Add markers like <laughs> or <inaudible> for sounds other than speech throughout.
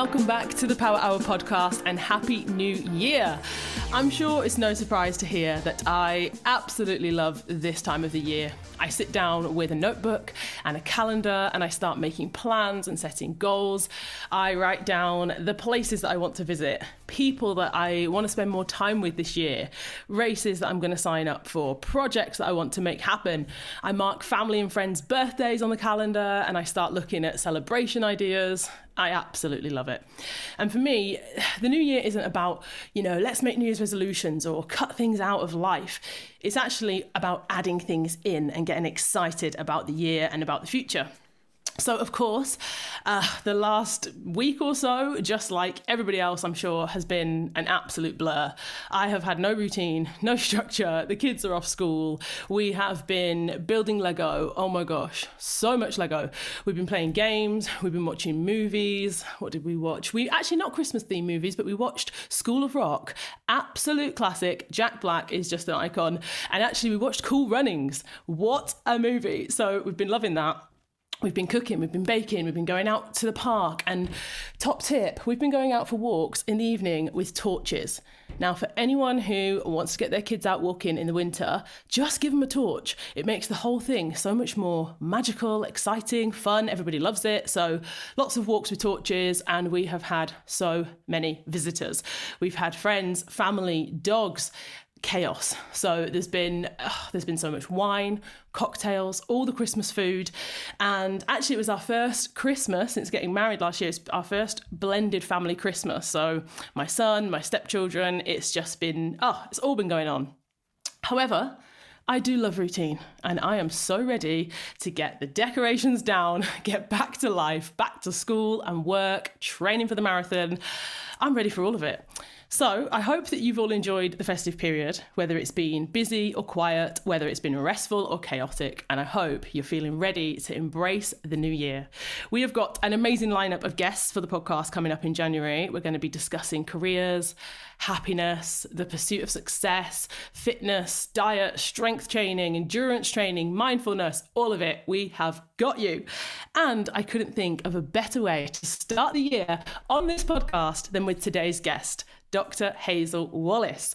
welcome back to the Power Hour podcast and Happy New Year. I'm sure it's no surprise to hear that I absolutely love this time of the year. I sit down with a notebook and a calendar and I start making plans and setting goals. I write down the places that I want to visit, people that I want to spend more time with this year, races that I'm going to sign up for, projects that I want to make happen. I mark family and friends' birthdays on the calendar and I start looking at celebration ideas. I absolutely love it. And for me, the new year isn't about, you know, let's make New Year's resolutions or cut things out of life. It's actually about adding things in and getting excited about the year and about the future. So, of course, uh, the last week or so, just like everybody else, I'm sure, has been an absolute blur. I have had no routine, <laughs> no structure. The kids are off school. We have been building Lego. Oh my gosh, so much Lego. We've been playing games. We've been watching movies. What did we watch? We actually not Christmas themed movies, but we watched School of Rock. Absolute classic. Jack Black is just an icon. And actually, we watched Cool Runnings. What a movie. So, we've been loving that we've been cooking, we've been baking, we've been going out to the park. And top tip, we've been going out for walks in the evening with torches. Now, for anyone who wants to get their kids out walking in the winter, just give them a torch. It makes the whole thing so much more magical, exciting, fun. Everybody loves it. So, lots of walks with torches, and we have had so many visitors. We've had friends, family, dogs chaos. So there's been there's been so much wine, cocktails, all the Christmas food, and actually it was our first Christmas since getting married last year. It's our first blended family Christmas. So my son, my stepchildren, it's just been oh, it's all been going on. However, I do love routine and I am so ready to get the decorations down, <laughs> get back to life, back to school and work, training for the marathon. I'm ready for all of it. So I hope that you've all enjoyed the festive period, whether it's been busy or quiet, whether it's been restful or chaotic, and I hope you're feeling ready to embrace the new year. We have got an amazing lineup of guests for the podcast coming up in January. We're going to be discussing careers, happiness, the pursuit of success, fitness, diet, strength training, endurance training, mindfulness, all of it. We have got you. And I couldn't think of a better way to start the year on this podcast than with today's guest. Dr. Hazel Wallace.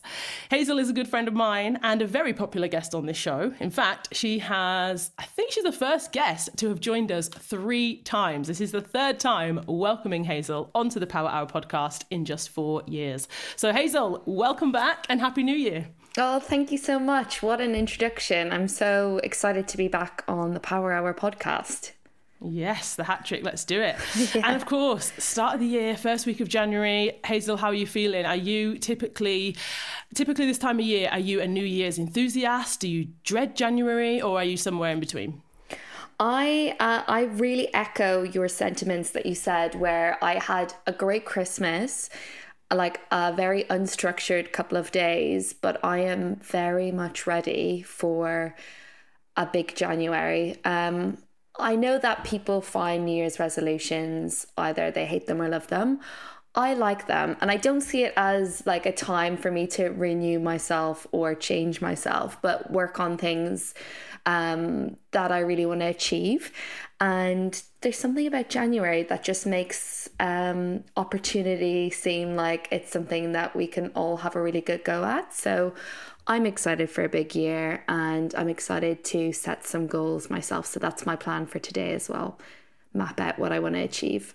Hazel is a good friend of mine and a very popular guest on this show. In fact, she has, I think she's the first guest to have joined us three times. This is the third time welcoming Hazel onto the Power Hour podcast in just four years. So, Hazel, welcome back and Happy New Year. Oh, thank you so much. What an introduction. I'm so excited to be back on the Power Hour podcast. Yes, the hat trick. Let's do it. <laughs> Yeah. And of course, start of the year, first week of January. Hazel, how are you feeling? Are you typically, typically this time of year, are you a New Year's enthusiast? Do you dread January, or are you somewhere in between? I uh, I really echo your sentiments that you said, where I had a great Christmas like a very unstructured couple of days, but I am very much ready for a big January. Um, I know that people find New Year's resolutions either they hate them or love them. I like them and I don't see it as like a time for me to renew myself or change myself, but work on things um, that I really want to achieve. And there's something about January that just makes um, opportunity seem like it's something that we can all have a really good go at. So I'm excited for a big year and I'm excited to set some goals myself. So that's my plan for today as well. Map out what I want to achieve.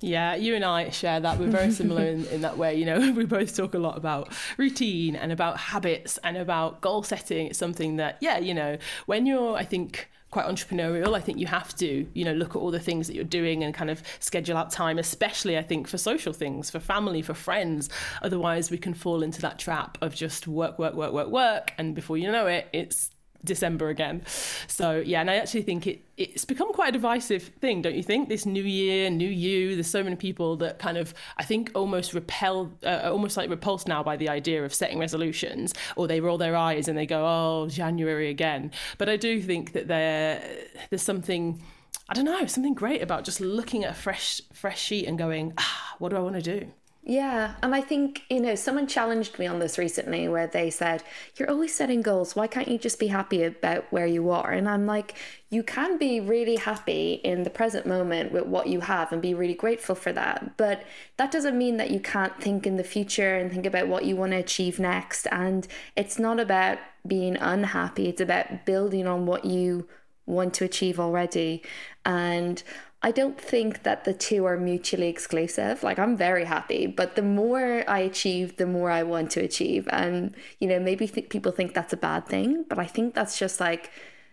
Yeah, you and I share that. We're very similar in, in that way. You know, <laughs> we both talk a lot about routine and about habits and about goal setting. It's something that, yeah, you know, when you're, I think, quite entrepreneurial. I think you have to, you know, look at all the things that you're doing and kind of schedule out time, especially I think for social things, for family, for friends. Otherwise, we can fall into that trap of just work, work, work, work, work, and before you know it, it's December again. So yeah, and I actually think it it's become quite a divisive thing, don't you think? This new year, new you. There's so many people that kind of I think almost repel, uh, almost like repulsed now by the idea of setting resolutions, or they roll their eyes and they go, "Oh, January again." But I do think that there there's something. I don't know, something great about just looking at a fresh fresh sheet and going, ah, what do I want to do? Yeah. And I think, you know, someone challenged me on this recently where they said, You're always setting goals. Why can't you just be happy about where you are? And I'm like, You can be really happy in the present moment with what you have and be really grateful for that. But that doesn't mean that you can't think in the future and think about what you want to achieve next. And it's not about being unhappy, it's about building on what you want to achieve already. And I don't think that the two are mutually exclusive. Like I'm very happy, but the more I achieve, the more I want to achieve. And you know, maybe th- people think that's a bad thing, but I think that's just like,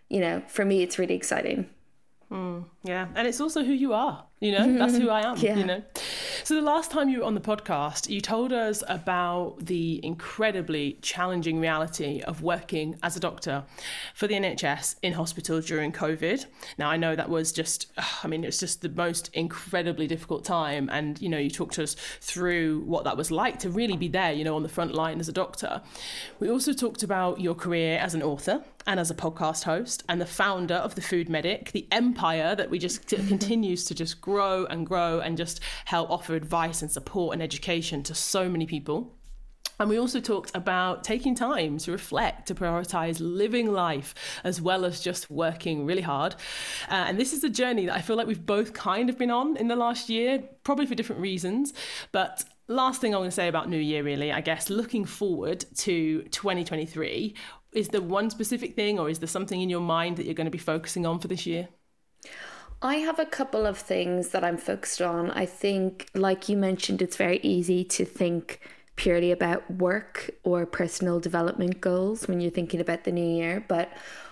you know, for me, it's really exciting. Mm, yeah, and it's also who you are. You know, mm-hmm. that's who I am. yeah. You know. So the last time you were on the podcast, you told us about the incredibly challenging reality of working as a doctor for the NHS in hospital during COVID. Now I know that was just, I mean, it's just the most incredibly difficult time, and you know, you talked to us through what that was like to really be there, you know, on the front line as a doctor. We also talked about your career as an author and as a podcast host and the founder of the Food Medic, the empire that we just continues to just grow and grow and just help offer advice and support and education to so many people. And we also talked about taking time to reflect, to prioritize living life as well as just working really hard. Uh, and this is a journey that I feel like we've both kind of been on in the last year, probably for different reasons. But last thing I want to say about New Year, really, I guess, looking forward to 2023, is there one specific thing or is there something in your mind that you're going to be focusing on for this year? I have a couple of things that I'm focused on. I think, like you mentioned, it's very easy to think purely about work or personal development goals when you're thinking about the new year. But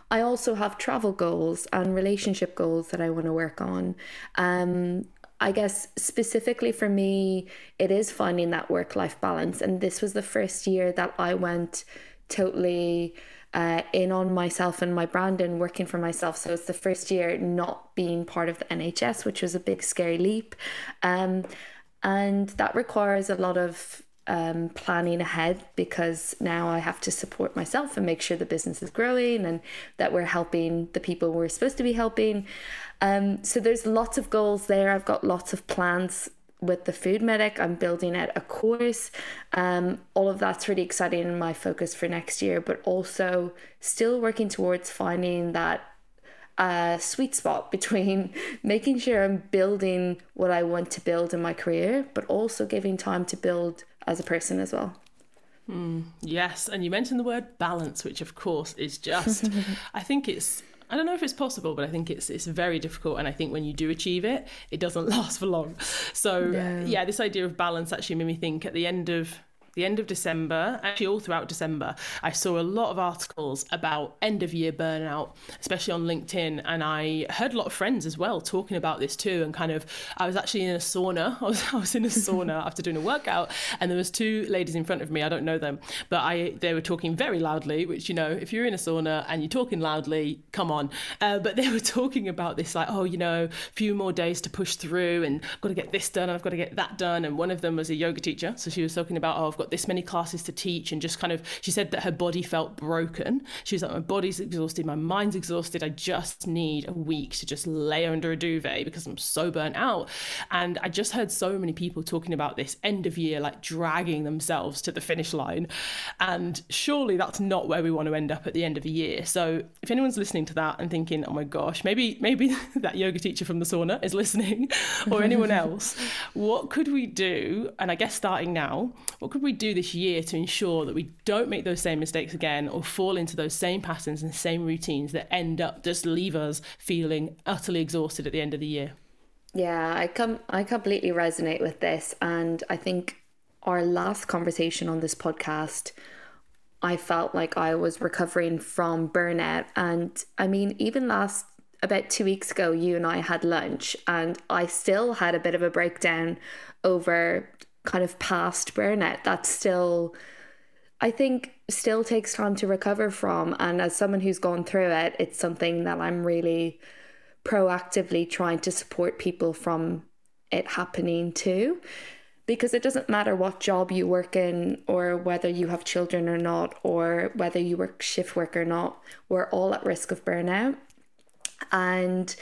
I also have travel goals and relationship goals that I want to work on. Um, I guess specifically for me, it is finding that work life balance. And this was the first year that I went totally uh, in on myself and my brand and working for myself. So it's the first year not being part of the NHS, which was a big scary leap. Um, and that requires a lot of um, planning ahead because now I have to support myself and make sure the business is growing and that we're helping the people we're supposed to be helping. Um, so there's lots of goals there. I've got lots of plans with the food medic i'm building out a course. Um, all of that's really exciting and my focus for next year but also still working towards finding that uh, sweet spot <laughs> between making sure i'm building what i want to build in my career but also giving time to build as a person as well. Mm, yes and you mentioned the word balance which of course is just <laughs> i think it's I don't know if it's possible, but I think it's it's very difficult. And I think when you do achieve it, it doesn't <laughs> last for long. So yeah, this idea of balance actually made me think at the end of the end of December, actually all throughout December, I saw a lot of articles about end of year burnout, especially on LinkedIn. And I heard a lot of friends as well talking about this too. And kind of, I was actually in a sauna. <laughs> I was, I was in a sauna <laughs> after doing a workout, and there was two ladies in front of me. I don't know them, but I they were talking very loudly. Which you know, if you're in a sauna and you're talking loudly, come on. Uh, but they were <laughs> talking about this like, oh, you know, a few more days to push through, and I've got to get this done, and I've got to get that done. And one of them was a yoga teacher, so she was talking about, oh, I've got this many classes to teach and just kind of she said that her body felt broken. She was like my body's exhausted my mind's exhausted i just need a week to just lay under a duvet because i'm so burnt out. And i just heard so many people talking about this end of year like dragging themselves to the finish line. And surely that's not where we want to end up at the end of the year. So if anyone's listening to that and thinking oh my gosh maybe maybe <laughs> that yoga teacher from the sauna is listening or anyone <laughs> else what could we do? And i guess starting now what could we do this year to ensure that we don't make those same mistakes again or fall into those same patterns and same routines that end up just leave us feeling utterly exhausted at the end of the year. Yeah, I come I completely resonate with this and I think our last conversation on this podcast I felt like I was recovering from burnout and I mean even last about 2 weeks ago you and I had lunch and I still had a bit of a breakdown over kind of past burnout that still I think still takes time to recover from. And as someone who's gone through it it's something that I'm really proactively trying to support people from it happening too. Because it doesn't matter what job you work in or whether you have children or not or whether you work shift work or not we're all at risk of burnout. And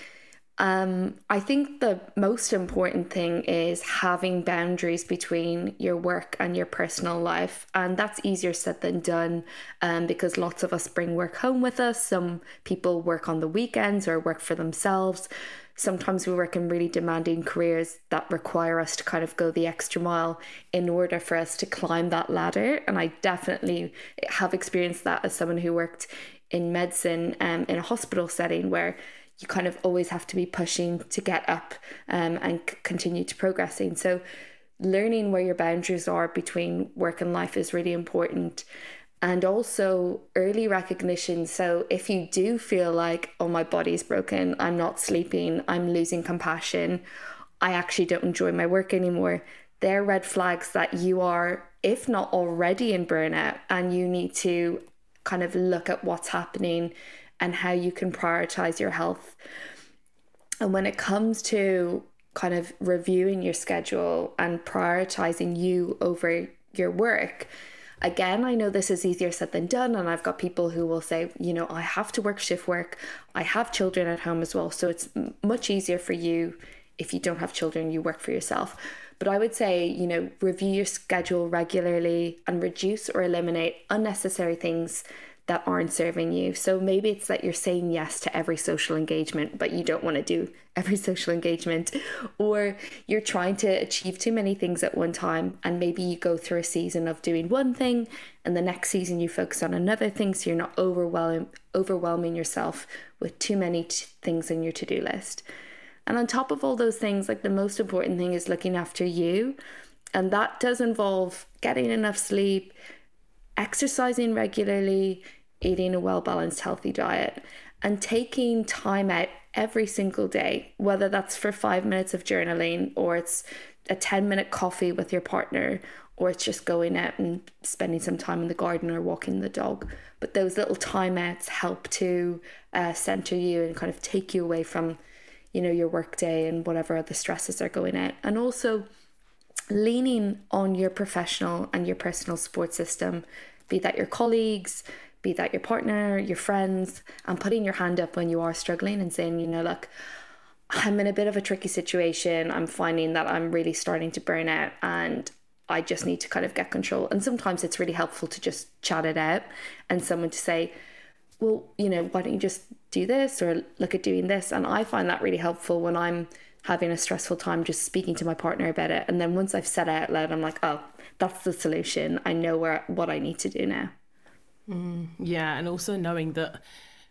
Um, I think the most important thing is having boundaries between your work and your personal life. And that's easier said than done um, because lots of us bring work home with us. Some people work on the weekends or work for themselves. Sometimes we work in really demanding careers that require us to kind of go the extra mile in order for us to climb that ladder. And I definitely have experienced that as someone who worked in medicine um, in a hospital setting where you kind of always have to be pushing to get up um, and c- continue to progressing. So learning where your boundaries are between work and life is really important. And also early recognition. So if you do feel like, oh, my body's broken, I'm not sleeping, I'm losing compassion, I actually don't enjoy my work anymore, they're red flags that you are, if not already in burnout, and you need to kind of look at what's happening and how you can prioritize your health. And when it comes to kind of reviewing your schedule and prioritizing you over your work, again, I know this is easier said than done. And I've got people who will say, you know, I have to work shift work, I have children at home as well. So it's much easier for you if you don't have children, you work for yourself. But I would say, you know, review your schedule regularly and reduce or eliminate unnecessary things that aren't serving you. So maybe it's that you're saying yes to every social engagement, but you don't want to do every <laughs> social engagement, or you're trying to achieve too many things at one time. And maybe you go through a season of doing one thing, and the next season you focus on another thing. So you're not overwhelming, overwhelming yourself with too many t- things in your to do list. And on top of all those things, like the most important thing is looking after you. And that does involve getting enough sleep, exercising regularly, eating a well balanced, healthy diet, and taking time out every single day, whether that's for five minutes of journaling or it's a 10 minute coffee with your partner or it's just going out and spending some time in the garden or walking the dog. But those little timeouts help to uh, center you and kind of take you away from, you know, your workday and whatever other stresses are going out. And also leaning on your professional and your personal support system, be that your colleagues, be that your partner, your friends, and putting your hand up when you are struggling and saying, you know, look, I'm in a bit of a tricky situation. I'm finding that I'm really starting to burn out and I just need to kind of get control. And sometimes it's really helpful to just chat it out and someone to say, well, you know, why don't you just do this or look at doing this? And I find that really helpful when I'm having a stressful time just speaking to my partner about it. And then once I've said it out loud, I'm like, oh, that's the solution. I know where what I need to do now. Mm, yeah, and also knowing that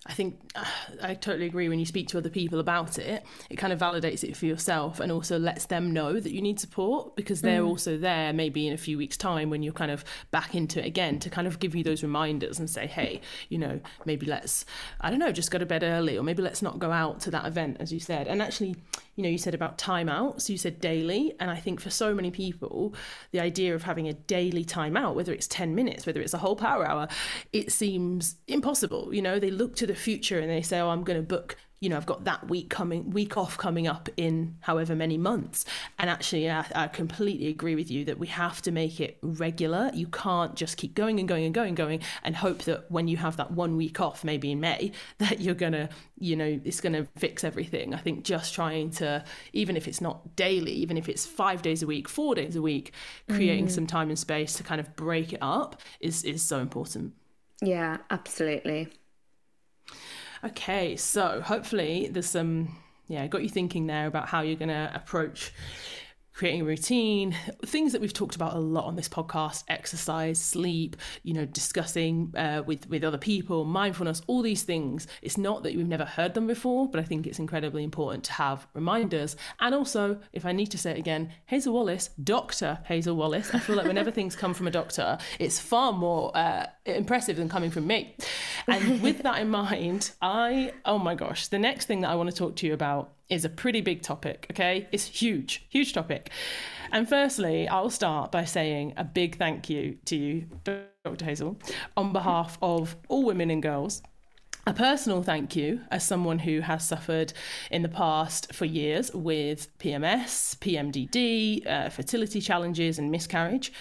I think <sighs> I totally agree when you speak to other people about it, it kind of validates it for yourself and also lets them know that you need support because they're mm. also there maybe in a few weeks' time when you're kind of back into it again to kind of give you those reminders and say, hey, you know, maybe let's, I don't know, just go to bed early or maybe let's not go out to that event, as you said. And actually, you know, you said about timeouts, you said daily. And I think for so many people, the idea of having a daily timeout, whether it's 10 minutes, whether it's a whole power hour, it seems impossible. You know, they look to the future and they say, oh, I'm going to book you know, I've got that week coming, week off coming up in however many months. And actually, I, I, completely agree with you that we have to make it regular. You can't just keep going and going and going and going and hope that when you have that one week off, maybe in May, <laughs> that you're gonna, you know, it's gonna fix everything. I think just trying to, even if it's not daily, even if it's five days a week, four days a week, creating mm. some time and space to kind of break it up is is so important. Yeah, absolutely. Okay, so hopefully there's some yeah, got you thinking there about how you're going to approach creating a routine, things that we've talked about a lot on this podcast, exercise, sleep, you know, discussing uh, with with other people, mindfulness, all these things. It's not that we've never heard them before, but I think it's incredibly important to have reminders. And also, if I need to say it again, Hazel Wallace, Doctor Hazel Wallace. I feel like whenever things come from a doctor, it's far more uh, impressive than coming from me. And with that in mind, I oh my gosh, the next thing that I want to talk to you about is a pretty big topic, okay? It's huge, huge topic. And firstly, I'll start by saying a big thank you to you, Dr. Hazel, on behalf of all women and girls a personal thank you as someone who has suffered in the past for years with PMS, PMDD, uh, fertility challenges, and miscarriage.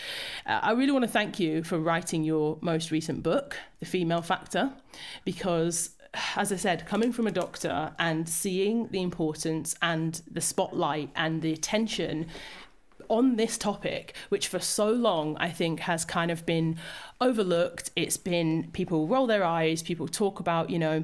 Uh, I really want to thank you for writing your most recent book, The Female Factor, because as I said, coming from a doctor and seeing the importance and the spotlight and the attention on this topic, which for so long I think has kind of been overlooked. It's been people roll their eyes, people talk about, you know,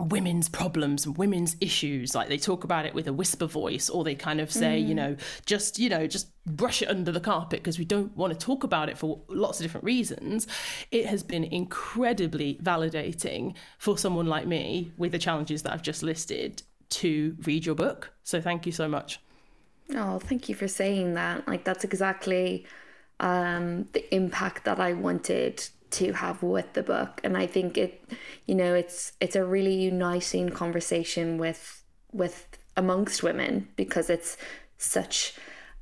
women's problems and women's issues. Like they talk about it with a whisper voice or they kind of say mm. you know just you know just brush it under the carpet because we don't want to talk about it for lots of different reasons. It has been incredibly validating for someone like me with the challenges that I've just listed to read your book. So thank you so much. Oh thank you for saying that. Like that's exactly um, the impact that I wanted to have with the book. And i think it you know it's it's a really uniting conversation with with amongst women because it's such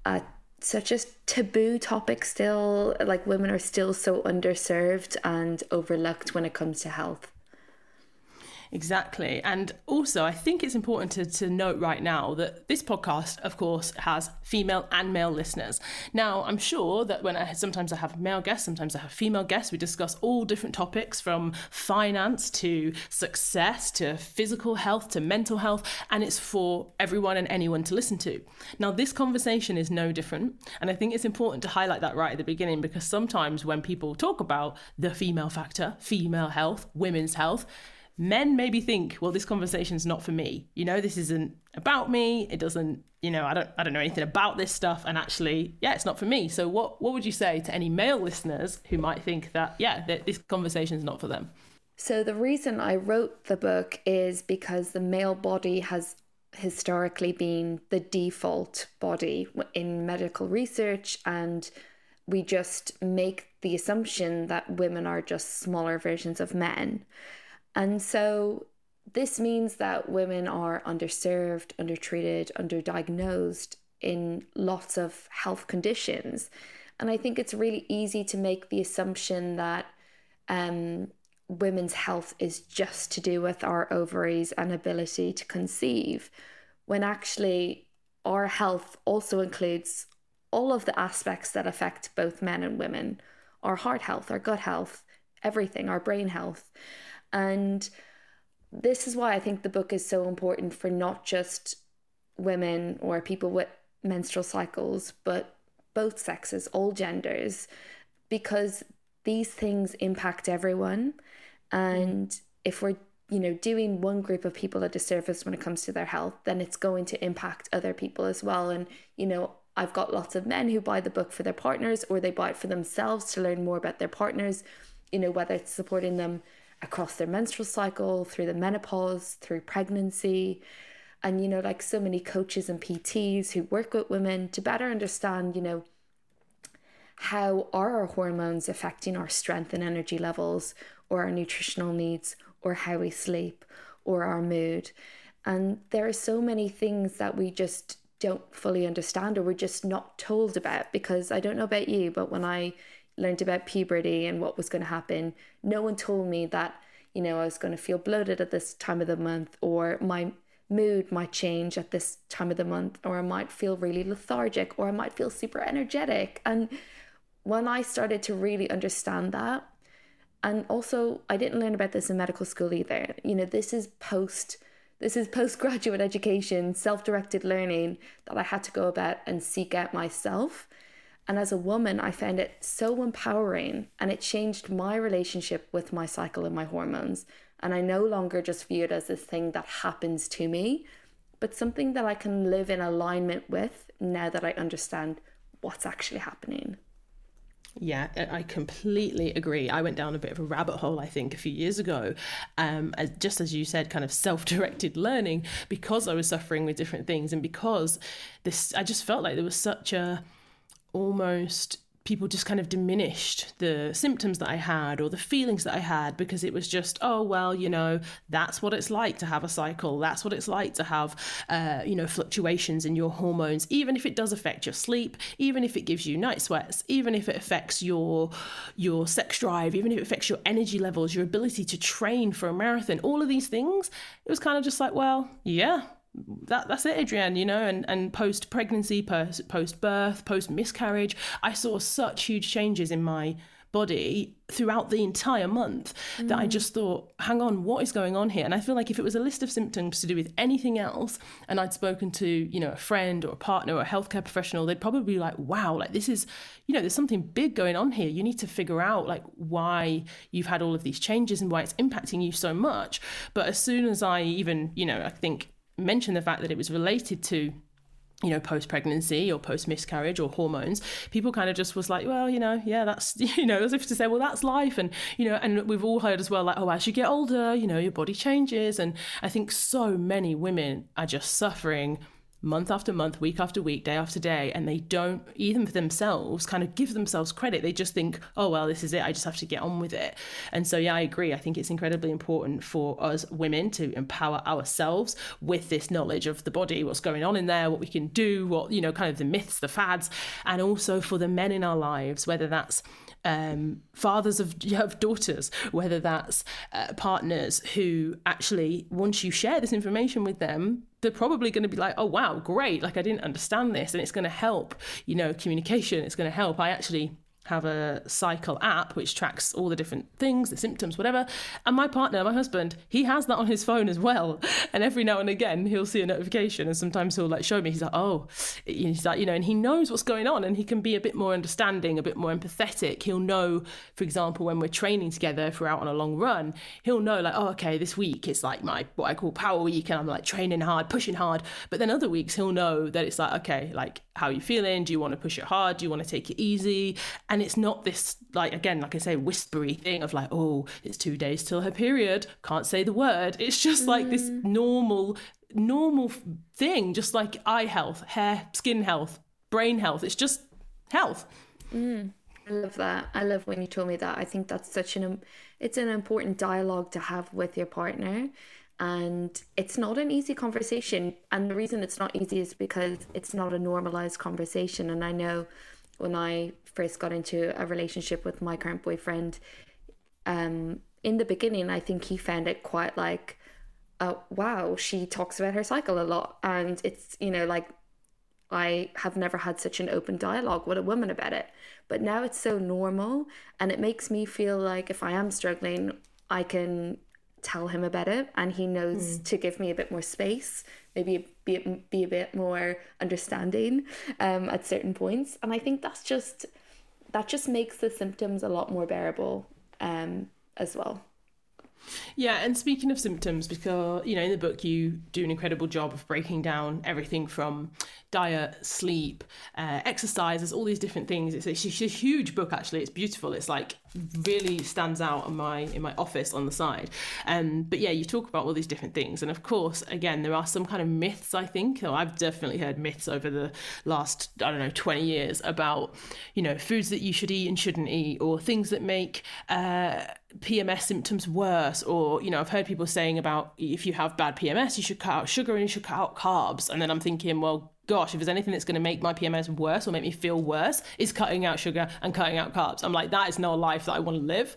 a such a taboo topic still. Like women are still so underserved and overlooked when it comes to health Exactly. And also, I think it's important to, to note right now that this podcast, of course, has female and male listeners. Now, I'm sure that when I sometimes I have male guests, sometimes I have female guests, we discuss all different topics from finance to success to physical health to mental health, and it's for everyone and anyone to listen to. Now, this conversation is no different. And I think it's important to highlight that right at the beginning because sometimes when people talk about the female factor, female health, women's health, men maybe think, well, this conversation's not for me. You know, this isn't about me. It doesn't, you know, I don't I don't know anything about this stuff. And actually, yeah, it's not for me. So what what would you say to any male listeners who might think that, yeah, that this conversation's not for them? So the reason I wrote the book is because the male body has historically been the default body in medical research and we just make the assumption that women are just smaller versions of men. And so this means that women are underserved, undertreated, underdiagnosed in lots of health conditions. And I think it's really easy to make the assumption that um, women's health is just to do with our ovaries and ability to conceive, when actually our health also includes all of the aspects that affect both men and women our heart health, our gut health, everything, our brain health. And this is why I think the book is so important for not just women or people with menstrual cycles, but both sexes, all genders, because these things impact everyone. Mm. And if we're you know doing one group of people a disservice when it comes to their health then it's going to impact other people as well and you know i've got lots of men who buy the book for their partners or they buy it for themselves to learn more about their partners you know whether it's supporting them across their menstrual cycle, through the menopause, through pregnancy. And, you know, like so many coaches and PTs who work with women to better understand, you know, how are our hormones affecting our strength and energy levels or our nutritional needs or how we sleep or our mood. And there are so many things that we just don't fully understand or we're just not told about because I don't know about you, but when I learned about puberty and what was going to happen, no one told me that, you know, I was going to feel bloated at this time of the month or my mood might change at this time of the month or I might feel really lethargic or I might feel super energetic. And when I started to really understand that, and also I didn't learn about this in medical school either. You know, this is post this is postgraduate <laughs> education, self-directed learning that I had to go about and seek out myself. And as a woman, I found it so empowering and it changed my relationship with my cycle and my hormones. And I no longer just view it as this thing that happens to me, but something that I can live in alignment with now that I understand what's actually happening. Yeah, I completely agree. I went down a bit of a rabbit hole, I think, a few years ago. Um, just as you said, kind of self-directed <laughs> learning because I was suffering with different things, and because this, I just felt like there was such a almost people just kind of diminished the symptoms that I had or the feelings that I had because it was just, oh, well, you know, that's what it's like to have a cycle. That's what it's like to have, uh, you know, fluctuations in your hormones, even if it does affect your sleep, even if it gives you night sweats, even if it affects your your sex drive, even if it affects your energy levels, your ability to train for a marathon, all of these things. It was kind of just like, well, yeah, that that's it, Adrienne. You know, and and post pregnancy, post birth, post miscarriage, I saw such huge changes in my body throughout the entire month mm. that I just thought, hang on, what is going on here? And I feel like if it was a list of symptoms to do with anything else, and I'd spoken to, you know, a friend or a partner or a healthcare professional, they'd probably be like, wow, like this is, you know, there's something big going on here. You need to figure out like why you've had all of these changes and why it's impacting you so much. But as soon as I even, you know, I think mentioned the fact that it was related to you know, post pregnancy or post miscarriage or hormones, people kind of just was like, well, you know, yeah, that's, <laughs> you know, as if to say, well, that's life. And, you know, and we've all heard as well, like, oh, as you get older, you know, your body changes. And I think so many women are just suffering month after month, week after week, day after day, and they don't, even for themselves, kind of give themselves credit. They just think, oh, well, this is it. I just have to get on with it. And so, yeah, I agree. I think it's incredibly important for us women to empower ourselves with this knowledge of the body, what's going on in there, what we can do, what, you know, kind of the myths, the fads, and also for the men in our lives, whether that's um, fathers of, <laughs> of daughters, whether that's uh, partners who actually, once you share this information with them, they're probably going to be like, oh, wow, great. Like, I didn't understand this. And it's going to help, you know, communication. It's going to help. I actually have a cycle app which tracks all the different things, the symptoms, whatever. And my partner, my husband, he has that on his phone as well. <laughs> And every now and again, he'll see a notification, and sometimes he'll like show me. He's like, "Oh," he's like, you know, and he knows what's going on, and he can be a bit more understanding, a bit more empathetic. He'll know, for example, when we're training together, if we're out on a long run, he'll know like, "Oh, okay, this week it's like my what I call power week, and I'm like training hard, pushing hard." But then other weeks, he'll know that it's like, "Okay, like how are you feeling? Do you want to push it hard? Do you want to take it easy?" And it's not this like again like i say whispery thing of like oh it's two days till her period. Can't say the word. It's just mm. like this mm. normal normal thing. Just like eye health hair skin health brain health. It's just health. Mm. i love that. I love when you told me that. I think that's such an it's an important dialogue to have with your partner. And it's not an easy conversation. And the reason it's not easy is because it's not a normalized conversation. And i know when I first got into a relationship with my current boyfriend, um, in the beginning, I think he found it quite like, uh, wow, she talks about her cycle a lot. And it's, you know, like, I have never had such an open dialogue with a woman about it. But now it's so normal. And it makes me feel like if I am struggling, I can tell him about it and he knows mm. to give me a bit more space maybe be, be a bit more understanding um, at certain points and i think that's just that just makes the symptoms a lot more bearable um, as well. Yeah, and speaking of symptoms, because you know in the book you do an incredible job of breaking down everything from diet, sleep, uh, exercises, all these different things. It's a, it's a, huge book actually. It's beautiful. It's like really stands out in my in my office on the side. Um, but yeah, you talk about all these different things, and of course, again, there are some kind of myths. I think, I've definitely heard myths over the last I don't know twenty years about you know foods that you should eat and shouldn't eat, or things that make uh, PMS symptoms worse, or you know, I've heard people saying about if you have bad PMS, you should cut out sugar and you should cut out carbs. And then I'm thinking, well, gosh, if there's anything that's going to make my PMS worse or make me feel worse, is cutting out sugar and cutting out carbs. I'm like, that is not a life that I want to live.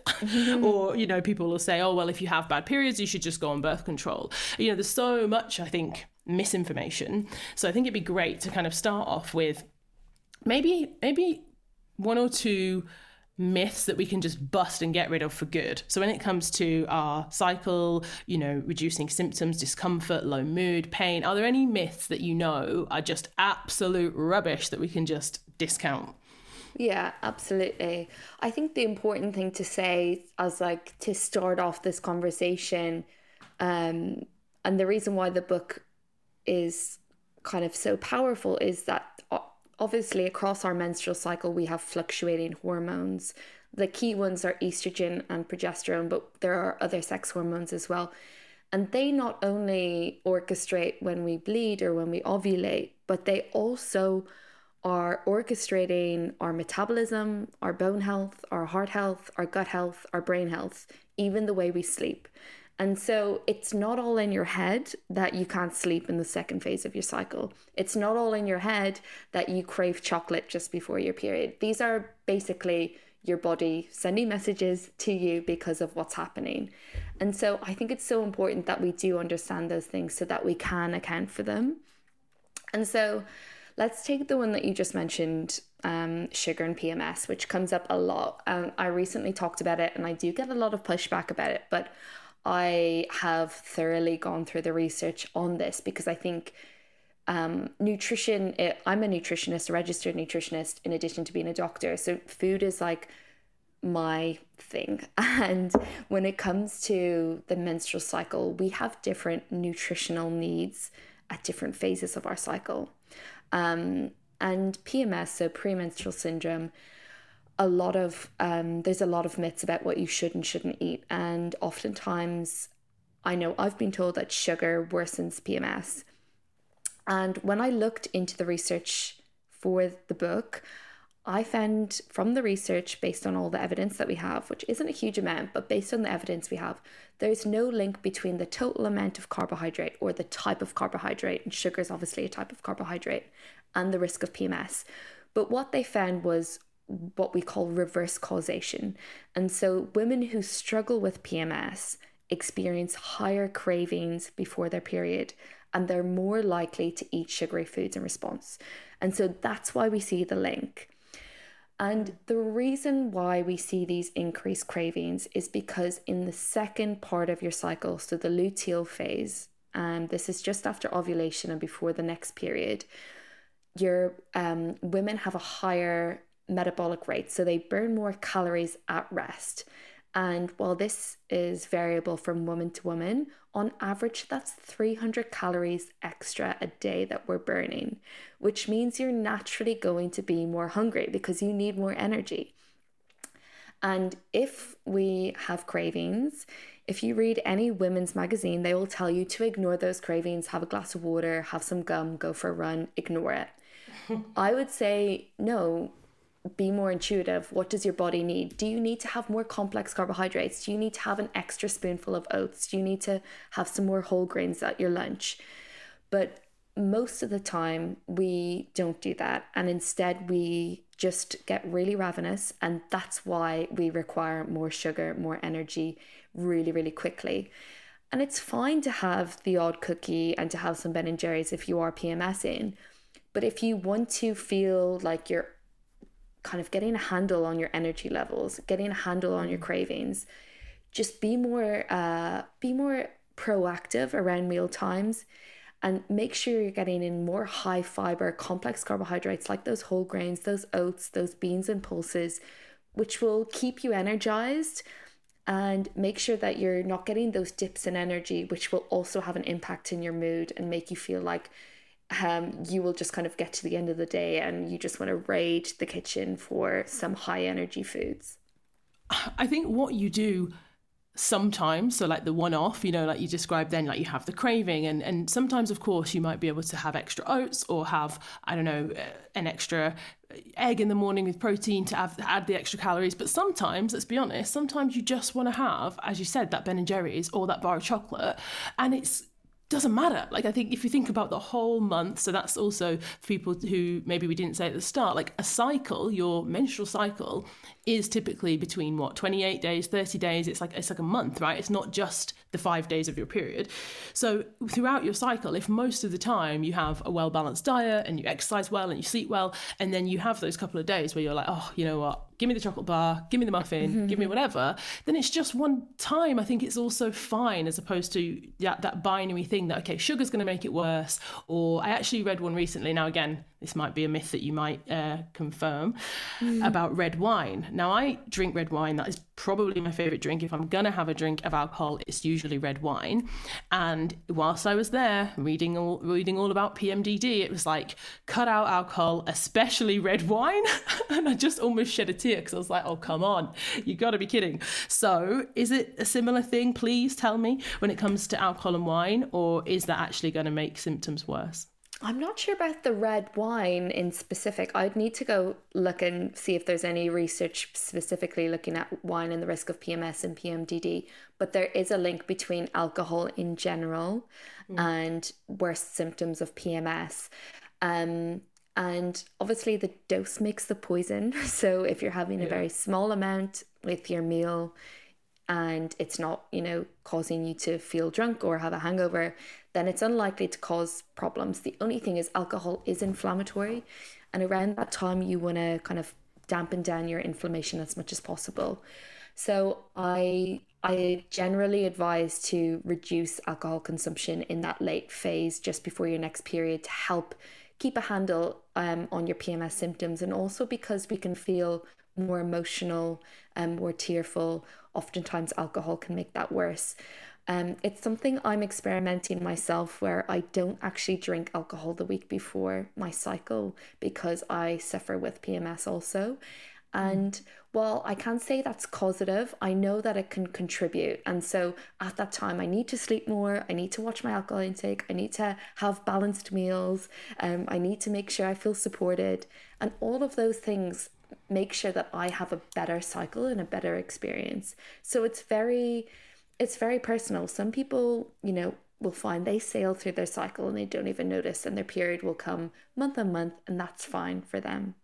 <laughs> or, you know, people will say, oh, well, if you have bad periods, you should just go on birth control. You know, there's so much, I think, misinformation. So I think it'd be great to kind of start off with maybe, maybe one or two myths that we can just bust and get rid of for good. So when it comes to our cycle, you know, reducing symptoms, discomfort, low mood, pain, are there any myths that you know are just absolute rubbish that we can just discount? Yeah, absolutely. I think the important thing to say as like to start off this conversation um and the reason why the book is kind of so powerful is that obviously across our menstrual cycle we have fluctuating hormones. The key ones are estrogen and progesterone but there are other sex hormones as well. And they not only orchestrate when we bleed or when we ovulate but they also are orchestrating our metabolism our bone health our heart health our gut health our brain health even the way we sleep and so it's not all in your head that you can't sleep in the second phase of your cycle. It's not all in your head that you crave chocolate just before your period. These are basically your body sending messages to you because of what's happening. And so I think it's so important that we do understand those things so that we can account for them. And so let's take the one that you just mentioned um, sugar and PMS, which comes up a lot. Um, I recently talked about it and I do get a lot of pushback about it, but I have thoroughly gone through the research on this because I think um, nutrition, it, I'm a nutritionist, a registered nutritionist, in addition to being a doctor. So food is like my thing. <laughs> And when it comes to the menstrual cycle, we have different nutritional needs at different phases of our cycle. Um, and PMS, so premenstrual syndrome, a lot of um, there's a lot of myths about what you should and shouldn't eat, and oftentimes, I know I've been told that sugar worsens PMS. And when I looked into the research for the book, I found from the research, based on all the evidence that we have, which isn't a huge amount, but based on the evidence we have, there's no link between the total amount of carbohydrate or the type of carbohydrate, and sugar is obviously a type of carbohydrate, and the risk of PMS. But what they found was what we call reverse causation. And so women who struggle with PMS experience higher cravings before their period and they're more likely to eat sugary foods in response. And so that's why we see the link. And the reason why we see these increased cravings is because in the second part of your cycle, so the luteal phase, and um, this is just after ovulation and before the next period, your um, women have a higher metabolic rate, so they burn more calories at rest. And while this is variable from woman to woman, on average, that's 300 calories extra a day that we're burning, which means you're naturally going to be more hungry because you need more energy. And if we have cravings, if you read any women's magazine, they will tell you to ignore those cravings, have a glass of water, have some gum, go for a run, ignore it. <laughs> I would say, no, be more intuitive. What does your body need? Do you need to have more complex carbohydrates? Do you need to have an extra spoonful of oats? Do you need to have some more whole grains at your lunch? But most of the time, we don't do that. And instead, we just get really ravenous. And that's why we require more sugar, more energy really, really quickly. And it's fine to have the odd cookie and to have some Ben and Jerry's if you are PMSing. But if you want to feel like you're kind of getting a handle on your energy levels, getting a handle on your mm. cravings. Just be more uh, be more proactive around meal times and make sure you're getting in more high fiber complex carbohydrates like those whole grains, those oats, those beans and pulses, which will keep you energized and make sure that you're not getting those dips in energy, which will also have an impact in your mood and make you feel like um, you will just kind of get to the end of the day and you just want to raid the kitchen for some high energy foods. I think what you do sometimes so like the one off you know like you described then like you have the craving and and sometimes of course you might be able to have extra oats or have i don't know uh, an extra egg in the morning with protein to have, add the extra calories but sometimes let's be honest sometimes you just want to have as you said that ben and jerry's or that bar of chocolate and it's doesn't matter. Like I think if you think about the whole month, so that's also for people who maybe we didn't say at the start, like a cycle, your menstrual cycle is typically between what 28 days, 30 days. It's like it's like a month, right? It's not just the 5 days of your period. So throughout your cycle, if most of the time you have a well-balanced diet and you exercise well and you sleep well and then you have those couple of days where you're like, "Oh, you know what? give me the chocolate bar, give me the muffin, mm-hmm. give me whatever, then it's just one time. I think it's also fine as opposed to that, that binary thing that, okay, sugar's going to make it worse. Or I actually read one recently. Now, again, this might be a myth that you might uh, confirm mm. about red wine. Now, I drink red wine. That is probably my favorite drink. If I'm going to have a drink of alcohol, it's usually red wine. And whilst I was there reading all, reading all about PMDD, it was like, cut out alcohol, especially red wine. <laughs> and I just almost shed a tear because I was like, oh, come on, you got to be kidding. So, is it a similar thing? Please tell me when it comes to alcohol and wine, or is that actually going to make symptoms worse? I'm not sure about the red wine in specific. I'd need to go look and see if there's any research specifically looking at wine and the risk of PMS and PMDD. But there is a link between alcohol in general mm. and worse symptoms of PMS. Um, and obviously, the dose makes the poison. <laughs> So if you're having yeah. a very small amount with your meal, and it's not, you know, causing you to feel drunk or have a hangover, then it's unlikely to cause problems. The only thing is, alcohol is inflammatory. And around that time, you want to kind of dampen down your inflammation as much as possible. So I I generally advise to reduce alcohol consumption in that late phase just before your next period to help keep a handle um, on your PMS symptoms and also because we can feel more emotional and more tearful. Oftentimes, alcohol can make that worse. Um, it's something I'm experimenting myself where I don't actually drink alcohol the week before my cycle because I suffer with PMS also. And while I can't say that's causative, I know that it can contribute. And so at that time, I need to sleep more. I need to watch my alcohol intake. I need to have balanced meals. Um, I need to make sure I feel supported. And all of those things make sure that I have a better cycle and a better experience. So it's very, it's very personal. Some people, you know, will find they sail through their cycle and they don't even notice, and their period will come month on month, and that's fine for them.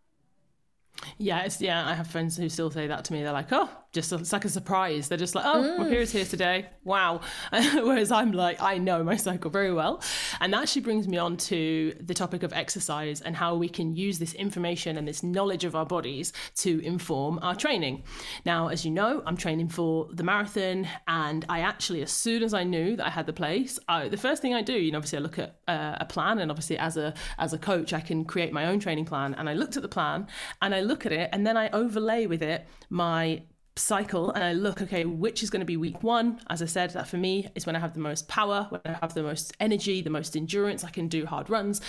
Yeah, yeah. I have friends who still say that to me. They're like, "Oh, just it's like a surprise." They're just like, "Oh, mm. my period's here today. Wow." <laughs> Whereas I'm like, I know my cycle very well, and that actually brings me on to the topic of exercise and how we can use this information and this knowledge of our bodies to inform our training. Now, as you know, I'm training for the marathon, and I actually, as soon as I knew that I had the place, I, the first thing I do, you know, obviously I look at uh, a plan, and obviously as a as a coach, I can create my own training plan, and I looked at the plan and I look at it and then I overlay with it my cycle and I look, okay, which is going to be week one? As I said, that for me is when I have the most power, when I have the most energy, the most endurance, I can do hard runs.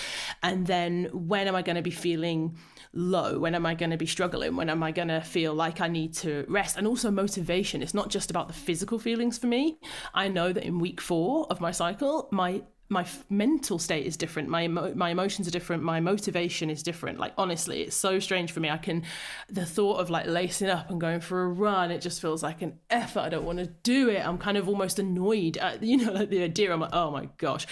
And then when am I going to be feeling low? When am I going to be struggling? When am I going to feel like I need to rest? And also motivation. It's not just about the physical feelings for me. I know that in week four of my cycle, my my mental state is different my my emotions are different my motivation is different. Like honestly it's so strange for me. I can the thought of like lacing up and going for a run it just feels like an effort. I don't want to do it. I'm kind of almost annoyed at <laughs> you know like the idea. I'm like oh my gosh.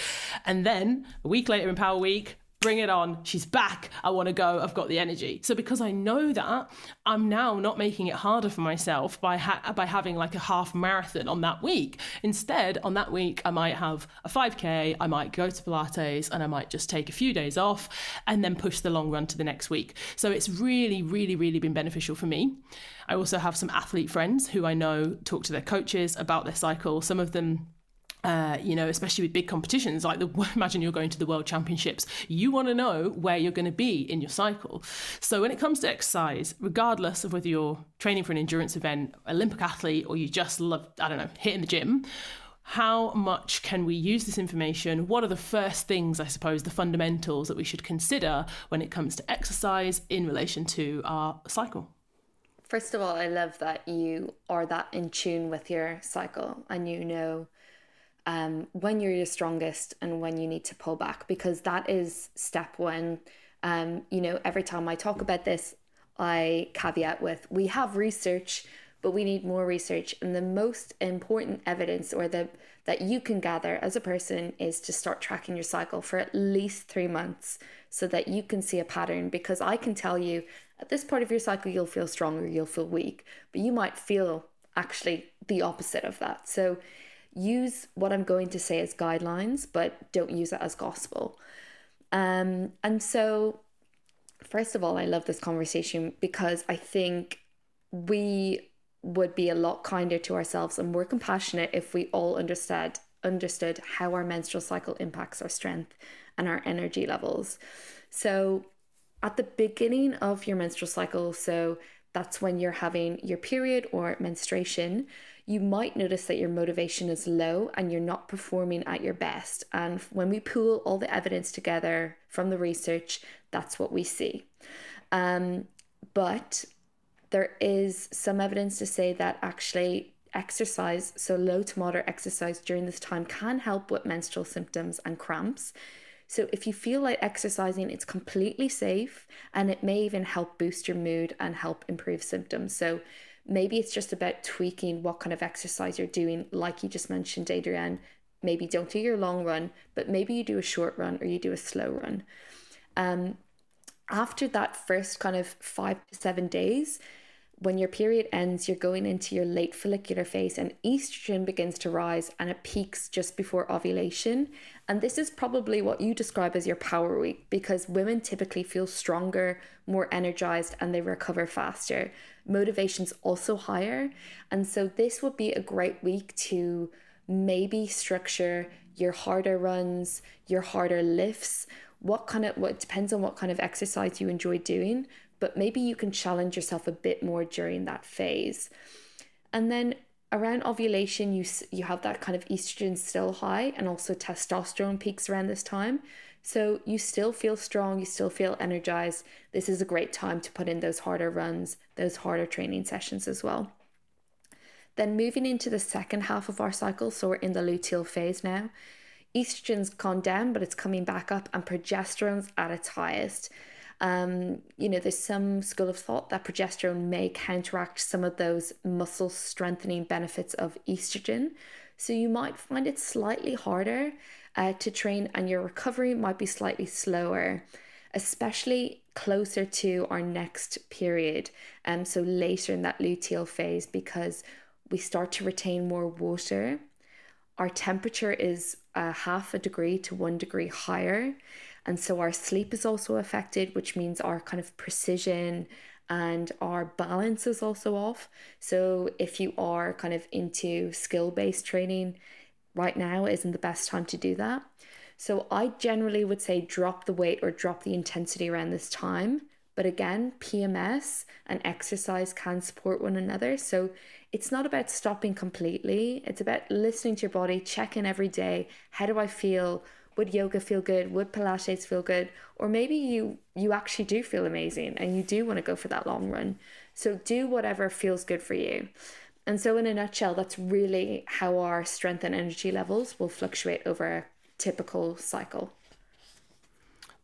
And then a week later in power week bring it on. She's back. I want to go. I've got the energy. So because I know that, I'm now not making it harder for myself by ha- by having like a half marathon on that week. Instead, on that week, I might have a 5k. I might go to Pilates, and I might just take a few days off, and then push the long run to the next week. So it's really, really, really been beneficial for me. I also have some athlete friends who I know talk to their coaches about their cycle. Some of them uh, you know, especially with big competitions like the <laughs> imagine you're going to the world championships, you want to know where you're going to be in your cycle. So when it comes to exercise, regardless of whether you're training for an endurance event, Olympic athlete, or you just love, I don't know, hitting the gym, how much can we use this information? What are the first things, I suppose, the fundamentals that we should consider when it comes to exercise in relation to our cycle? First of all, I love that you are that in tune with your cycle and you know um, when you're your strongest and when you need to pull back, because that is step one. Um, you know, every time I talk about this, I caveat with we have research, but we need more research. And the most important evidence or the that you can gather as a person is to start tracking your cycle for at least three months so that you can see a pattern. Because I can tell you at this part of your cycle, you'll feel stronger, you'll feel weak, but you might feel actually the opposite of that. So use what I'm going to say as guidelines, but don't use it as gospel. Um, and so, first of all, I love this conversation because I think we would be a lot kinder to ourselves and more compassionate if we all understood understood how our menstrual cycle impacts our strength and our energy levels. So, at the beginning of your menstrual cycle, so that's when you're having your period or menstruation, you might notice that your motivation is low and you're not performing at your best. And when we pool all the evidence together from the research, that's what we see. Um, but there is some evidence to say that actually exercise, so low to moderate exercise during this time, can help with menstrual symptoms and cramps. So if you feel like exercising, it's completely safe and it may even help boost your mood and help improve symptoms. So maybe it's just about tweaking what kind of exercise you're doing, like you just mentioned, Adrienne. Maybe don't do your long run, but maybe you do a short run or you do a slow run. Um, after that first kind of five to seven days, when your period ends, you're going into your late follicular phase, and estrogen begins to rise and it peaks just before ovulation. And this is probably what you describe as your power week because women typically feel stronger, more energized, and they recover faster. Motivation's also higher. And so, this would be a great week to maybe structure your harder runs, your harder lifts. What kind of what depends on what kind of exercise you enjoy doing, but maybe you can challenge yourself a bit more during that phase. And then around ovulation, you you have that kind of estrogen still high, and also testosterone peaks around this time. So you still feel strong, you still feel energized. This is a great time to put in those harder runs, those harder training sessions as well. Then moving into the second half of our cycle, so we're in the luteal phase now. Estrogen's gone down, but it's coming back up, and progesterone's at its highest. Um, you know, there's some school of thought that progesterone may counteract some of those muscle strengthening benefits of estrogen. So you might find it slightly harder uh, to train, and your recovery might be slightly slower, especially closer to our next period. Um, so later in that luteal phase, because we start to retain more water. Our temperature is uh, half a degree to one degree higher. And so our sleep is also affected, which means our kind of precision and our balance is also off. So if you are kind of into skill based training, right now isn't the best time to do that. So I generally would say drop the weight or drop the intensity around this time. But again, PMS and exercise can support one another. So it's not about stopping completely. It's about listening to your body, checking every day. How do I feel? Would yoga feel good? Would pilates feel good? Or maybe you you actually do feel amazing and you do want to go for that long run. So do whatever feels good for you. And so in a nutshell that's really how our strength and energy levels will fluctuate over a typical cycle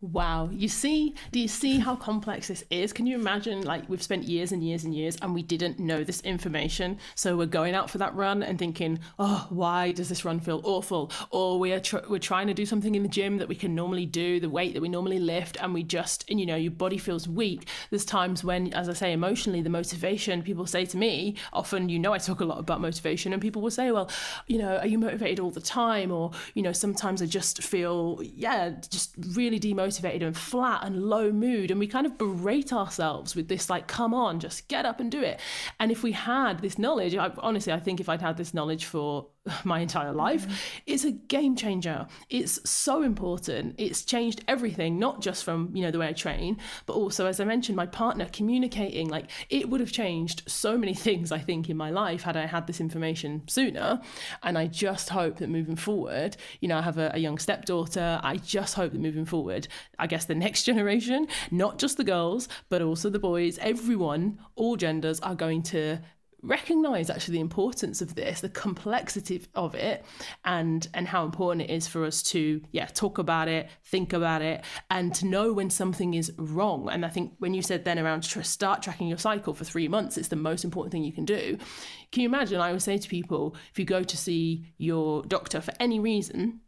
Wow. You see, do you see how complex this is? Can you imagine, like, we've spent years and years and years and we didn't know this information. So we're going out for that run and thinking, oh, why does this run feel awful? Or we are tr- we're trying to do something in the gym that we can normally do, the weight that we normally lift, and we just, and you know, your body feels weak. There's times when, as I say, emotionally, the motivation, people say to me, often, you know, I talk a lot about motivation, and people will say, well, you know, are you motivated all the time? Or, you know, sometimes I just feel, yeah, just really demotivated demotivated and flat and low mood and we kind of berate ourselves with this like come on just get up and do it. And if we had this knowledge I, honestly i think if i'd had this knowledge for <sighs> my entire life mm-hmm. it's a game changer. It's so important. It's changed everything not just from you know the way i train but also as i mentioned my partner communicating like it would have changed so many <laughs> things i think in my life had i had this information sooner. And i just hope that moving forward you know i have a, a young stepdaughter. I just hope that moving forward i guess the <laughs> next generation not just the girls but also the boys everyone all genders are going to recognize actually the importance of this the complexity of it and and how important it is for us to yeah talk about it think about it and to know when something is wrong. And i think when you said then around tr- start tracking your cycle for three months it's the most important thing you can do. Can you imagine i would say to people if you go to see your doctor for any reason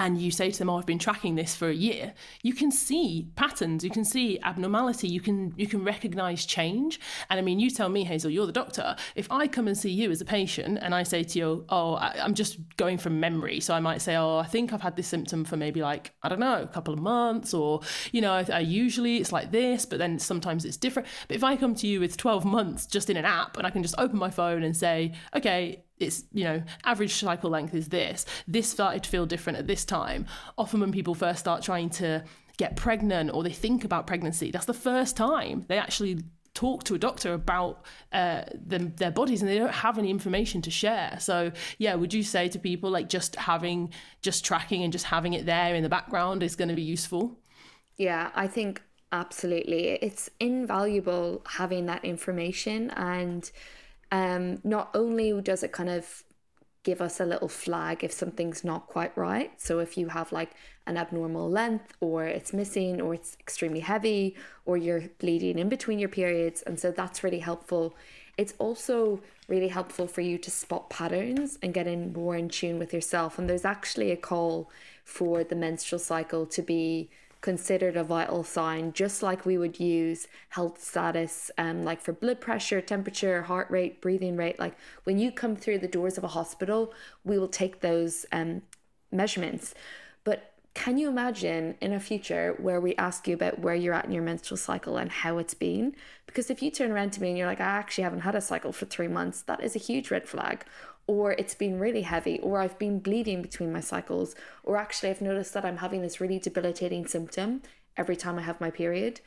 and you say to them, "Oh, I've been tracking this for a year," you can see patterns, you can see abnormality, you can you can recognize change. And I mean, you tell me, Hazel, you're the doctor. If I come and see you as a patient and I say to you, "Oh, I, am just going from memory," so I might say, "Oh, I think I've had this symptom for maybe like I don't know, a couple of months," or you know, I, I usually it's like this, but then sometimes it's different. But if I come to you with 12 months just in an app and I can just open my phone and say, "Okay, it's you know average cycle length is this. This started to feel different at this time. Often when people first start trying to get pregnant or they think about pregnancy that's the first time they actually talk to a doctor about uh, their bodies and they don't have any information to share. So yeah would you say to people like just having just tracking and just having it there in the background is going to be useful? Yeah i think absolutely. It's invaluable having that information and um, not only does it kind of give us a little flag if something's not quite right. So if you have like an abnormal length or it's missing or it's extremely heavy or you're bleeding in between your periods. And so that's really helpful. It's also really helpful for you to spot patterns and get in more in tune with yourself. And there's actually a call for the menstrual cycle to be considered a vital sign, just like we would use health status, um, like for blood pressure, temperature, heart rate, breathing rate. Like when you come through the doors of a hospital, we will take those um, measurements. But can you imagine in a future where we ask you about where you're at in your menstrual cycle and how it's been? Because if you turn around to me and you're like, I actually haven't had a cycle for three months, that is a huge red flag. Or it's been really heavy, or I've been bleeding between my cycles, or actually I've noticed that I'm having this really debilitating symptom every time I have my period.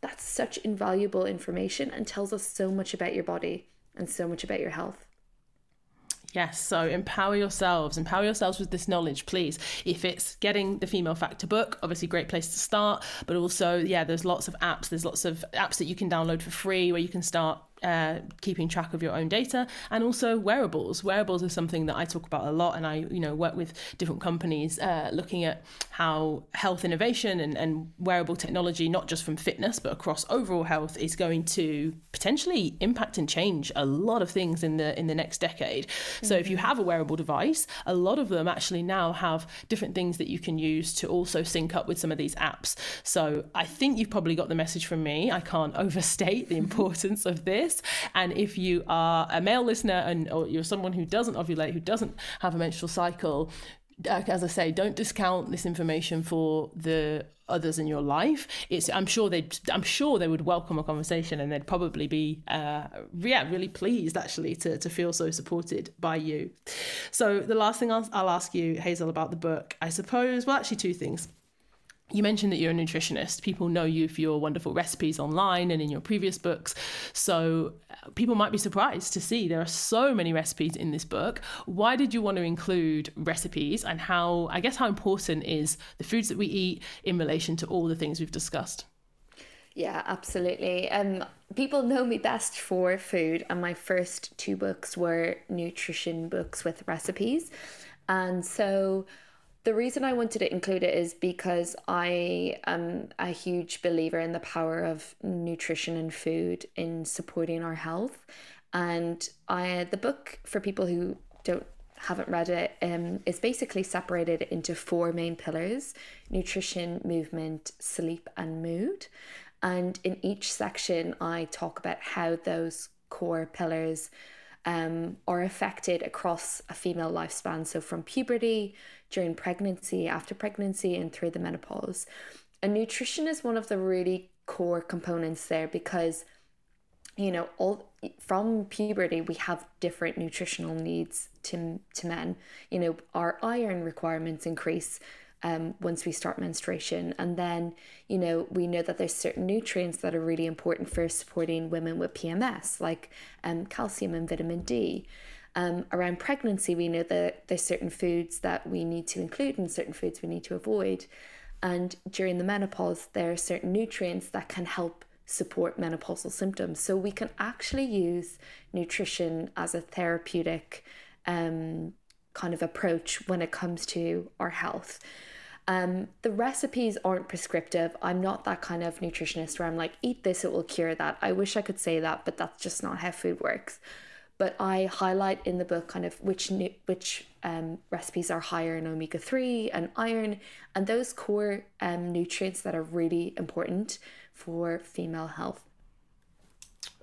That's such invaluable information and tells us so much about your body and so much about your health. Yes, so empower yourselves, empower yourselves with this knowledge, please. If it's getting the Female Factor book, obviously great place to start, but also, yeah, there's lots of apps. There's lots of apps that you can download for free where you can start uh, keeping track of your own data and also wearables. Wearables is something that i talk about a lot and i you know work with different companies uh, looking at how health innovation and, and wearable technology not just from fitness but across overall health is going to potentially impact and change a lot of things in the in the next decade. Mm-hmm. so if you mm-hmm. have a wearable device a lot of them actually now have different things that you can use to also sync up with some of these apps. So i think you've probably got the message from me. I can't <laughs> overstate the importance of this this. And if you are a male listener and or you're someone who doesn't ovulate, who doesn't have a menstrual cycle, as I say, don't discount this information for the others in your life. It's I'm sure they I'm sure they would welcome a conversation and they'd probably be uh, yeah really pleased actually to to feel so supported by you. So the last thing I'll, I'll ask you, Hazel, about the book, I suppose. Well, actually, two things you mentioned that you're a nutritionist. People know you for your wonderful recipes online and in your previous books. So uh, people might be surprised to see there are so many recipes in this book. Why did you want to include recipes and how, I guess, how important is the foods that we eat in relation to all the things we've discussed? Yeah, absolutely. Um, people know me best for food, and my first two books were nutrition books with recipes. And so the reason I wanted to include it is because I am a huge believer in the power of nutrition and food in supporting our health. And I the book for people who don't haven't read it um, is basically separated into four main pillars nutrition, movement, sleep, and mood. And in each section, I talk about how those core pillars um, are affected across a female lifespan. So, from puberty, during pregnancy, after pregnancy, and through the menopause. And nutrition is one of the really core components there because, you know, all from puberty, we have different nutritional needs to, to men. You know, our iron requirements increase um, once we start menstruation. And then, you know, we know that there's certain nutrients that are really important for supporting women with PMS, like um, calcium and vitamin D. Um, around pregnancy, we know that there's certain foods that we need to include and certain foods we need to avoid. And during the menopause, there are certain nutrients that can help support menopausal symptoms. So we can actually use nutrition as a therapeutic um, kind of approach when it comes to our health. Um, the recipes aren't prescriptive. I'm not that kind of nutritionist where I'm like, eat this, it will cure that. I wish I could say that, but that's just not how food works. But I highlight in the book kind of which which um, recipes are higher in omega three and iron, and those core um, nutrients that are really important for female health.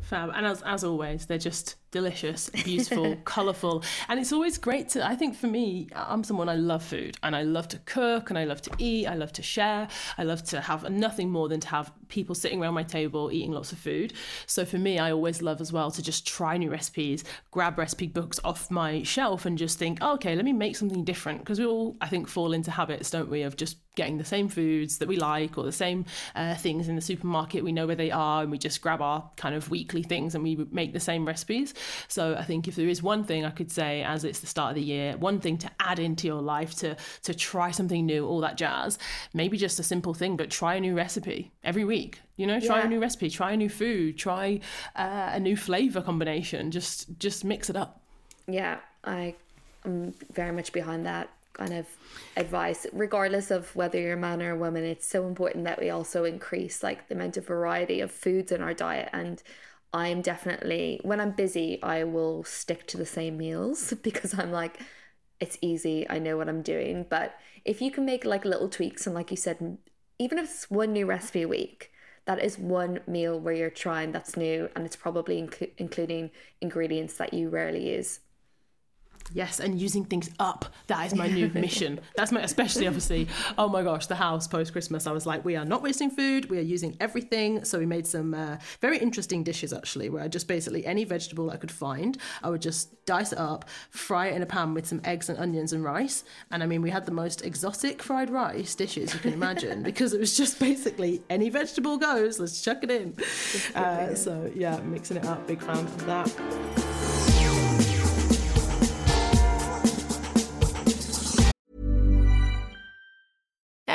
Fab. And as, as always, they're just delicious, <laughs> beautiful, colourful. And it's always great to, I think for me, I'm someone I love food and I love to cook and I love to eat. I love to share. I love to have nothing more than to have people sitting around my table eating lots of food. So for me, I always love as well to just try new recipes, grab recipe books off my shelf and just think, oh, okay, let me make something different. Because we all, I think, fall into habits, don't we, of just getting the same foods that we like or the same uh, things in the supermarket. We know where they are and we just grab our kind of weekly things and we make the same recipes. So I think if there is one thing I could say as it's the start of the year, one thing to add into your life to to try something new, all that jazz, maybe just a simple thing, but try a new recipe every week. You know, try yeah. a new recipe, try a new food, try uh, a new flavor combination. Just just mix it up. Yeah, I am very much behind that kind of advice regardless of whether you're a man or a woman it's so important that we also increase like the amount of variety of foods in our diet and I'm definitely when I'm busy, I will stick to the same meals <laughs> because I'm like, it's easy. I know what I'm doing. But if you can make like little tweaks and, like you said, even if it's one new recipe a week, that is one meal where you're trying that's new and it's probably inc- including ingredients that you rarely use. Yes, and using things up. That is my new <laughs> mission. That's my, especially obviously, oh my gosh, the house post Christmas. I was like, we are not wasting food. We are using everything. So we made some uh, very interesting dishes actually, where I just basically any vegetable I could find, I would just dice it up, fry it in a pan with some eggs and onions and rice. And I mean, we had the most exotic fried rice dishes you can imagine <laughs> because it was just basically any vegetable goes, let's chuck it in. Uh, so yeah, mixing it up, big fan of that.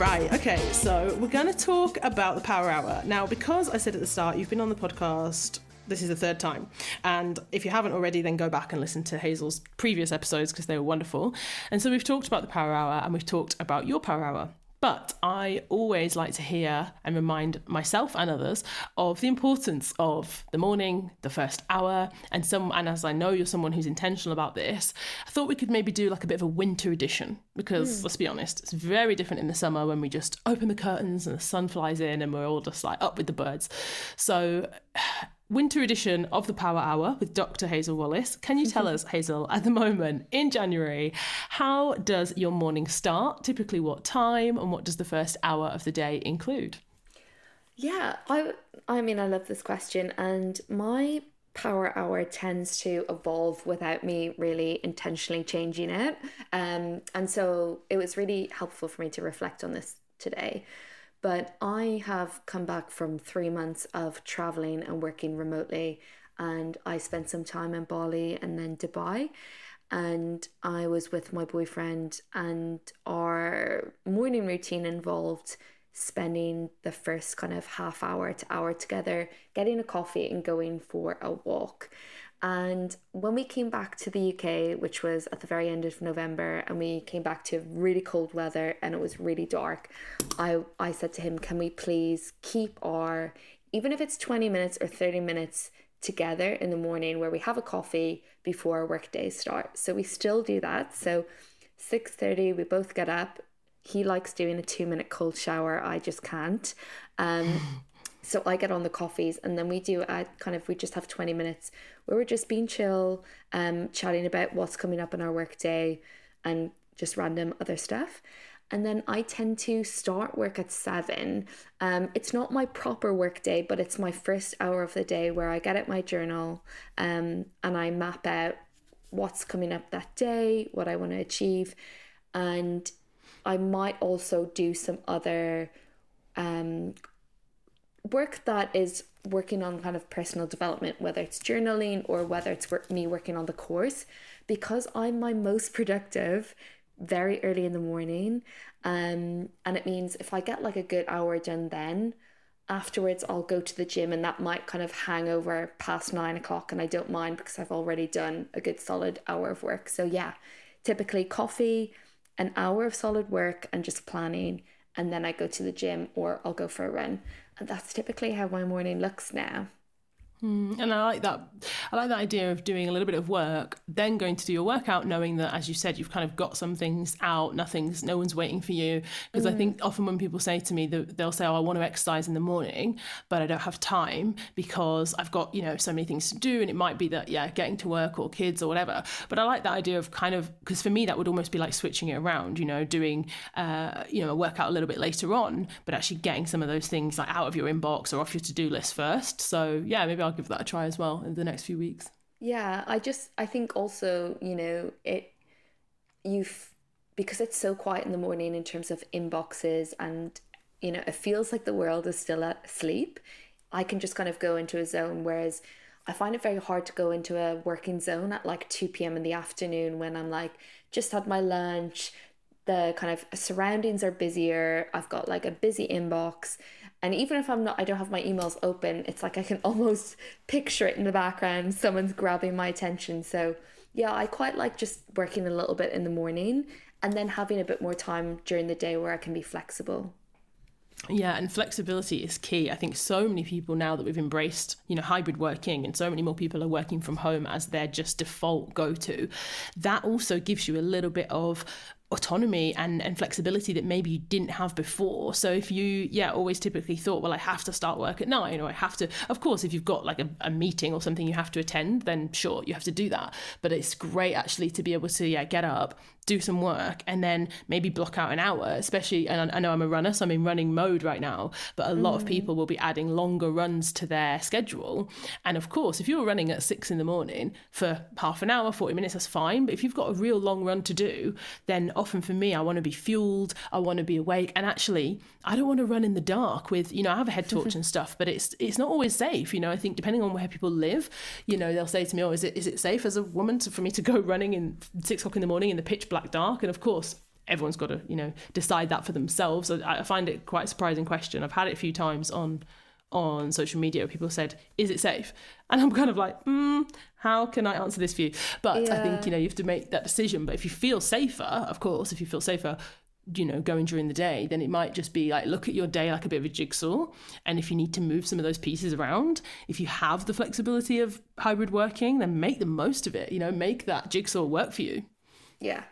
Right, okay, so we're going to talk about the Power Hour. Now, because I said at the start, you've been on the podcast. This is the third time. And if you haven't already, then go back and listen to Hazel's previous episodes because they were wonderful. And so we've talked about the Power Hour and we've talked about your Power Hour. But I always like to hear and remind myself and others of the importance of the morning, the first hour, and some. And as I know you're someone who's intentional about this, I thought we could maybe do like a bit of a winter edition because hmm. let's be honest, it's very different in the summer when we just open the curtains and the sun flies in and we're all just like up with the birds. So winter edition of the Power Hour with Dr. Hazel Wallace. Can you tell <laughs> us, Hazel, at the moment in January, how does your morning start? Typically, what time, and what does the first hour of the day include? Yeah, I I mean I love this question and my power hour tends to evolve without me really intentionally changing it. Um and so it was really helpful for me to reflect on this today. But I have come back from 3 months of traveling and working remotely and I spent some time in Bali and then Dubai and I was with my boyfriend and our morning routine involved spending the first kind of half hour to hour together, getting a coffee and going for a walk. And when we came back to the UK, which was at the very end of November, and we came back to really cold weather and it was really dark, I, I said to him, Can we please keep our, even if it's 20 minutes or 30 minutes together in the morning where we have a coffee before our work days start? So we still do that. So 6.30, we both get up. He likes doing a two minute cold shower. I just can't. Um, <laughs> so I get on the coffees and then we do a kind of we just have 20 minutes where we're just being chill, um, chatting about what's coming up in our work day and just random other stuff. And then I tend to start work at seven. Um, it's not my proper work day, but it's my first hour of the day where I get out my journal um, and I map out what's coming up that day, what I want to achieve. And I might also do some other um, work that is working on kind of personal development, whether it's journaling or whether it's work, me working on the course, because I'm my most productive very early in the morning. Um, and it means if I get like a good hour done then, afterwards I'll go to the gym and that might kind of hang over past nine o'clock and I don't mind because I've already done a good solid hour of work. So yeah, typically coffee, an hour of solid work and just planning and then I go to the gym or I'll go for a run. And that's typically how my morning looks now. Mm, and I like that. I like that idea of doing a little bit of work, then going to do your workout, knowing that, as you said, you've kind of got some things out. Nothing's, no one's waiting for you. Because mm. I think often when people say to me, they'll say, "Oh, I want to exercise in the morning, but I don't have time because I've got you know so many things to do." And it might be that yeah, getting to work or kids or whatever. But I like that idea of kind of because for me that would almost be like switching it around. You know, doing uh, you know a workout a little bit later on, but actually getting some of those things like out of your inbox or off your to do list first. So yeah, maybe I'll I'll give that a try as well in the next few weeks. Yeah, I just I think also you know it you've because it's so quiet in the morning in terms of inboxes and you know it feels like the world is still asleep. I can just kind of go into a zone whereas I find it very hard to go into a working zone at like 2 p.m. in the afternoon when I'm like just had my lunch, the kind of surroundings are busier, I've got like a busy inbox. And even if I'm not, I don't have my emails open, it's like I can <laughs> almost picture it in the background. Someone's grabbing my attention. So, yeah, I quite like just working a little bit in the morning and then having a bit more time during the day where I can be flexible. Yeah, and flexibility is key. I think so many people now that we've embraced, you know, hybrid working and so many more people are working from home as their just default go to. That also gives you a little bit of autonomy and, and flexibility that maybe you didn't have before. So if you, yeah, always typically thought, well, I have to start work at nine or I have to, of course, if you've got like a, a meeting or something you have to attend, then sure, you have to do that. But it's great actually to be able to, yeah, get up, do some work and then maybe block out an hour especially and I know I'm a runner so I'm in running mode right now but a lot of mm. people will be adding longer runs to their schedule and of course if you're running at six in the morning for half an hour 40 minutes that's fine but if you've got a real long run to do then often for me I want to be fueled I want to be awake and actually I don't want to run in the dark with you know I have a head torch and stuff but it's it's not always safe you know I think depending on where people live you know they'll say to me oh is it is it safe as a woman to, for me to go <laughs> running in six o'clock in the morning in the pitch black dark. And of course, everyone's got to you know decide that for themselves. I, I find it quite a surprising question. I've had it a few times on on social media people said is it safe? And i'm kind of like mm, how can i answer this for you? But yeah. i think you know you have to make that decision. But if you feel safer of course if you feel safer you know going during the day then it might just be like look at your day like a bit of a jigsaw. And if you need to move some of those pieces around if you have the flexibility of hybrid working then make the most of it you know make that jigsaw work for you. Yeah,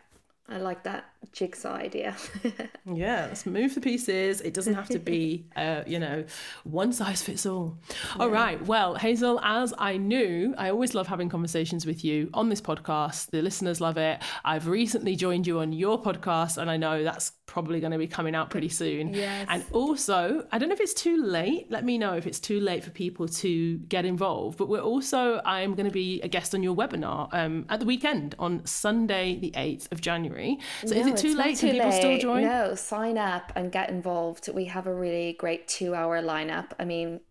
I like that jigsaw idea. <laughs> yeah, let's move the pieces. It doesn't have to be, uh, you know, one size fits all. Yeah. All right. Well, Hazel, as I knew, I always love having conversations with you on this podcast. The listeners love it. I've recently joined you on your podcast, and I know that's probably going to be coming out pretty soon. Yes. And also, I don't know if it's too late. Let me know if it's too late for people to get involved. But we're also, I'm going to be a guest on your webinar um, at the weekend on Sunday, the 8th of January. So is it too late? Too Can people late. still join? No, sign up and get involved. We have a really great two hour lineup. I mean,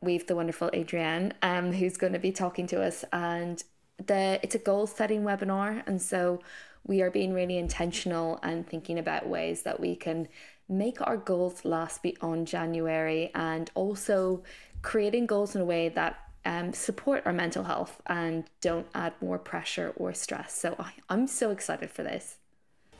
we've the wonderful Adrienne, um, who's going to be talking to us, and the it's a goal setting webinar, and so we are being really intentional and thinking about ways that we can make our goals last beyond January and also creating goals in a way that um, support our mental health and don't add more pressure or stress. So I, I'm so excited for this.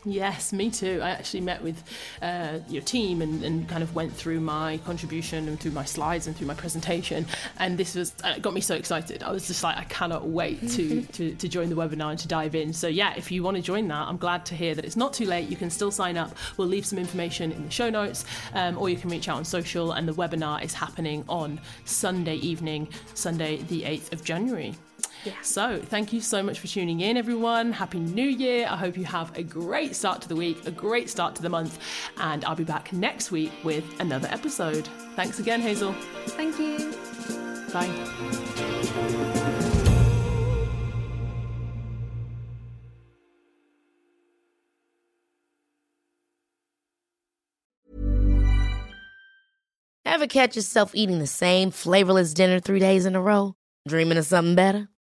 Yes, me too. I actually met with uh, your team and, and, kind of went through my contribution and through my slides and through my presentation. And this was uh, got me so excited. I was just like, I cannot wait to, <laughs> to, to join the webinar and to dive in. So, yeah, if you want to join that, I'm glad to hear that it's not too late. You can still sign up. We'll leave some information in the show notes, um, or you can reach out on social. And the webinar is happening on Sunday evening, Sunday, the 8th of January. Yeah. So, thank you so much for tuning in, everyone. Happy New Year. I hope you have a great start to the week, a great start to the month, and I'll be back next week with another episode. Thanks again, Hazel. Thank you. Bye. Ever catch yourself eating the same flavorless dinner three days in a row? Dreaming of something better?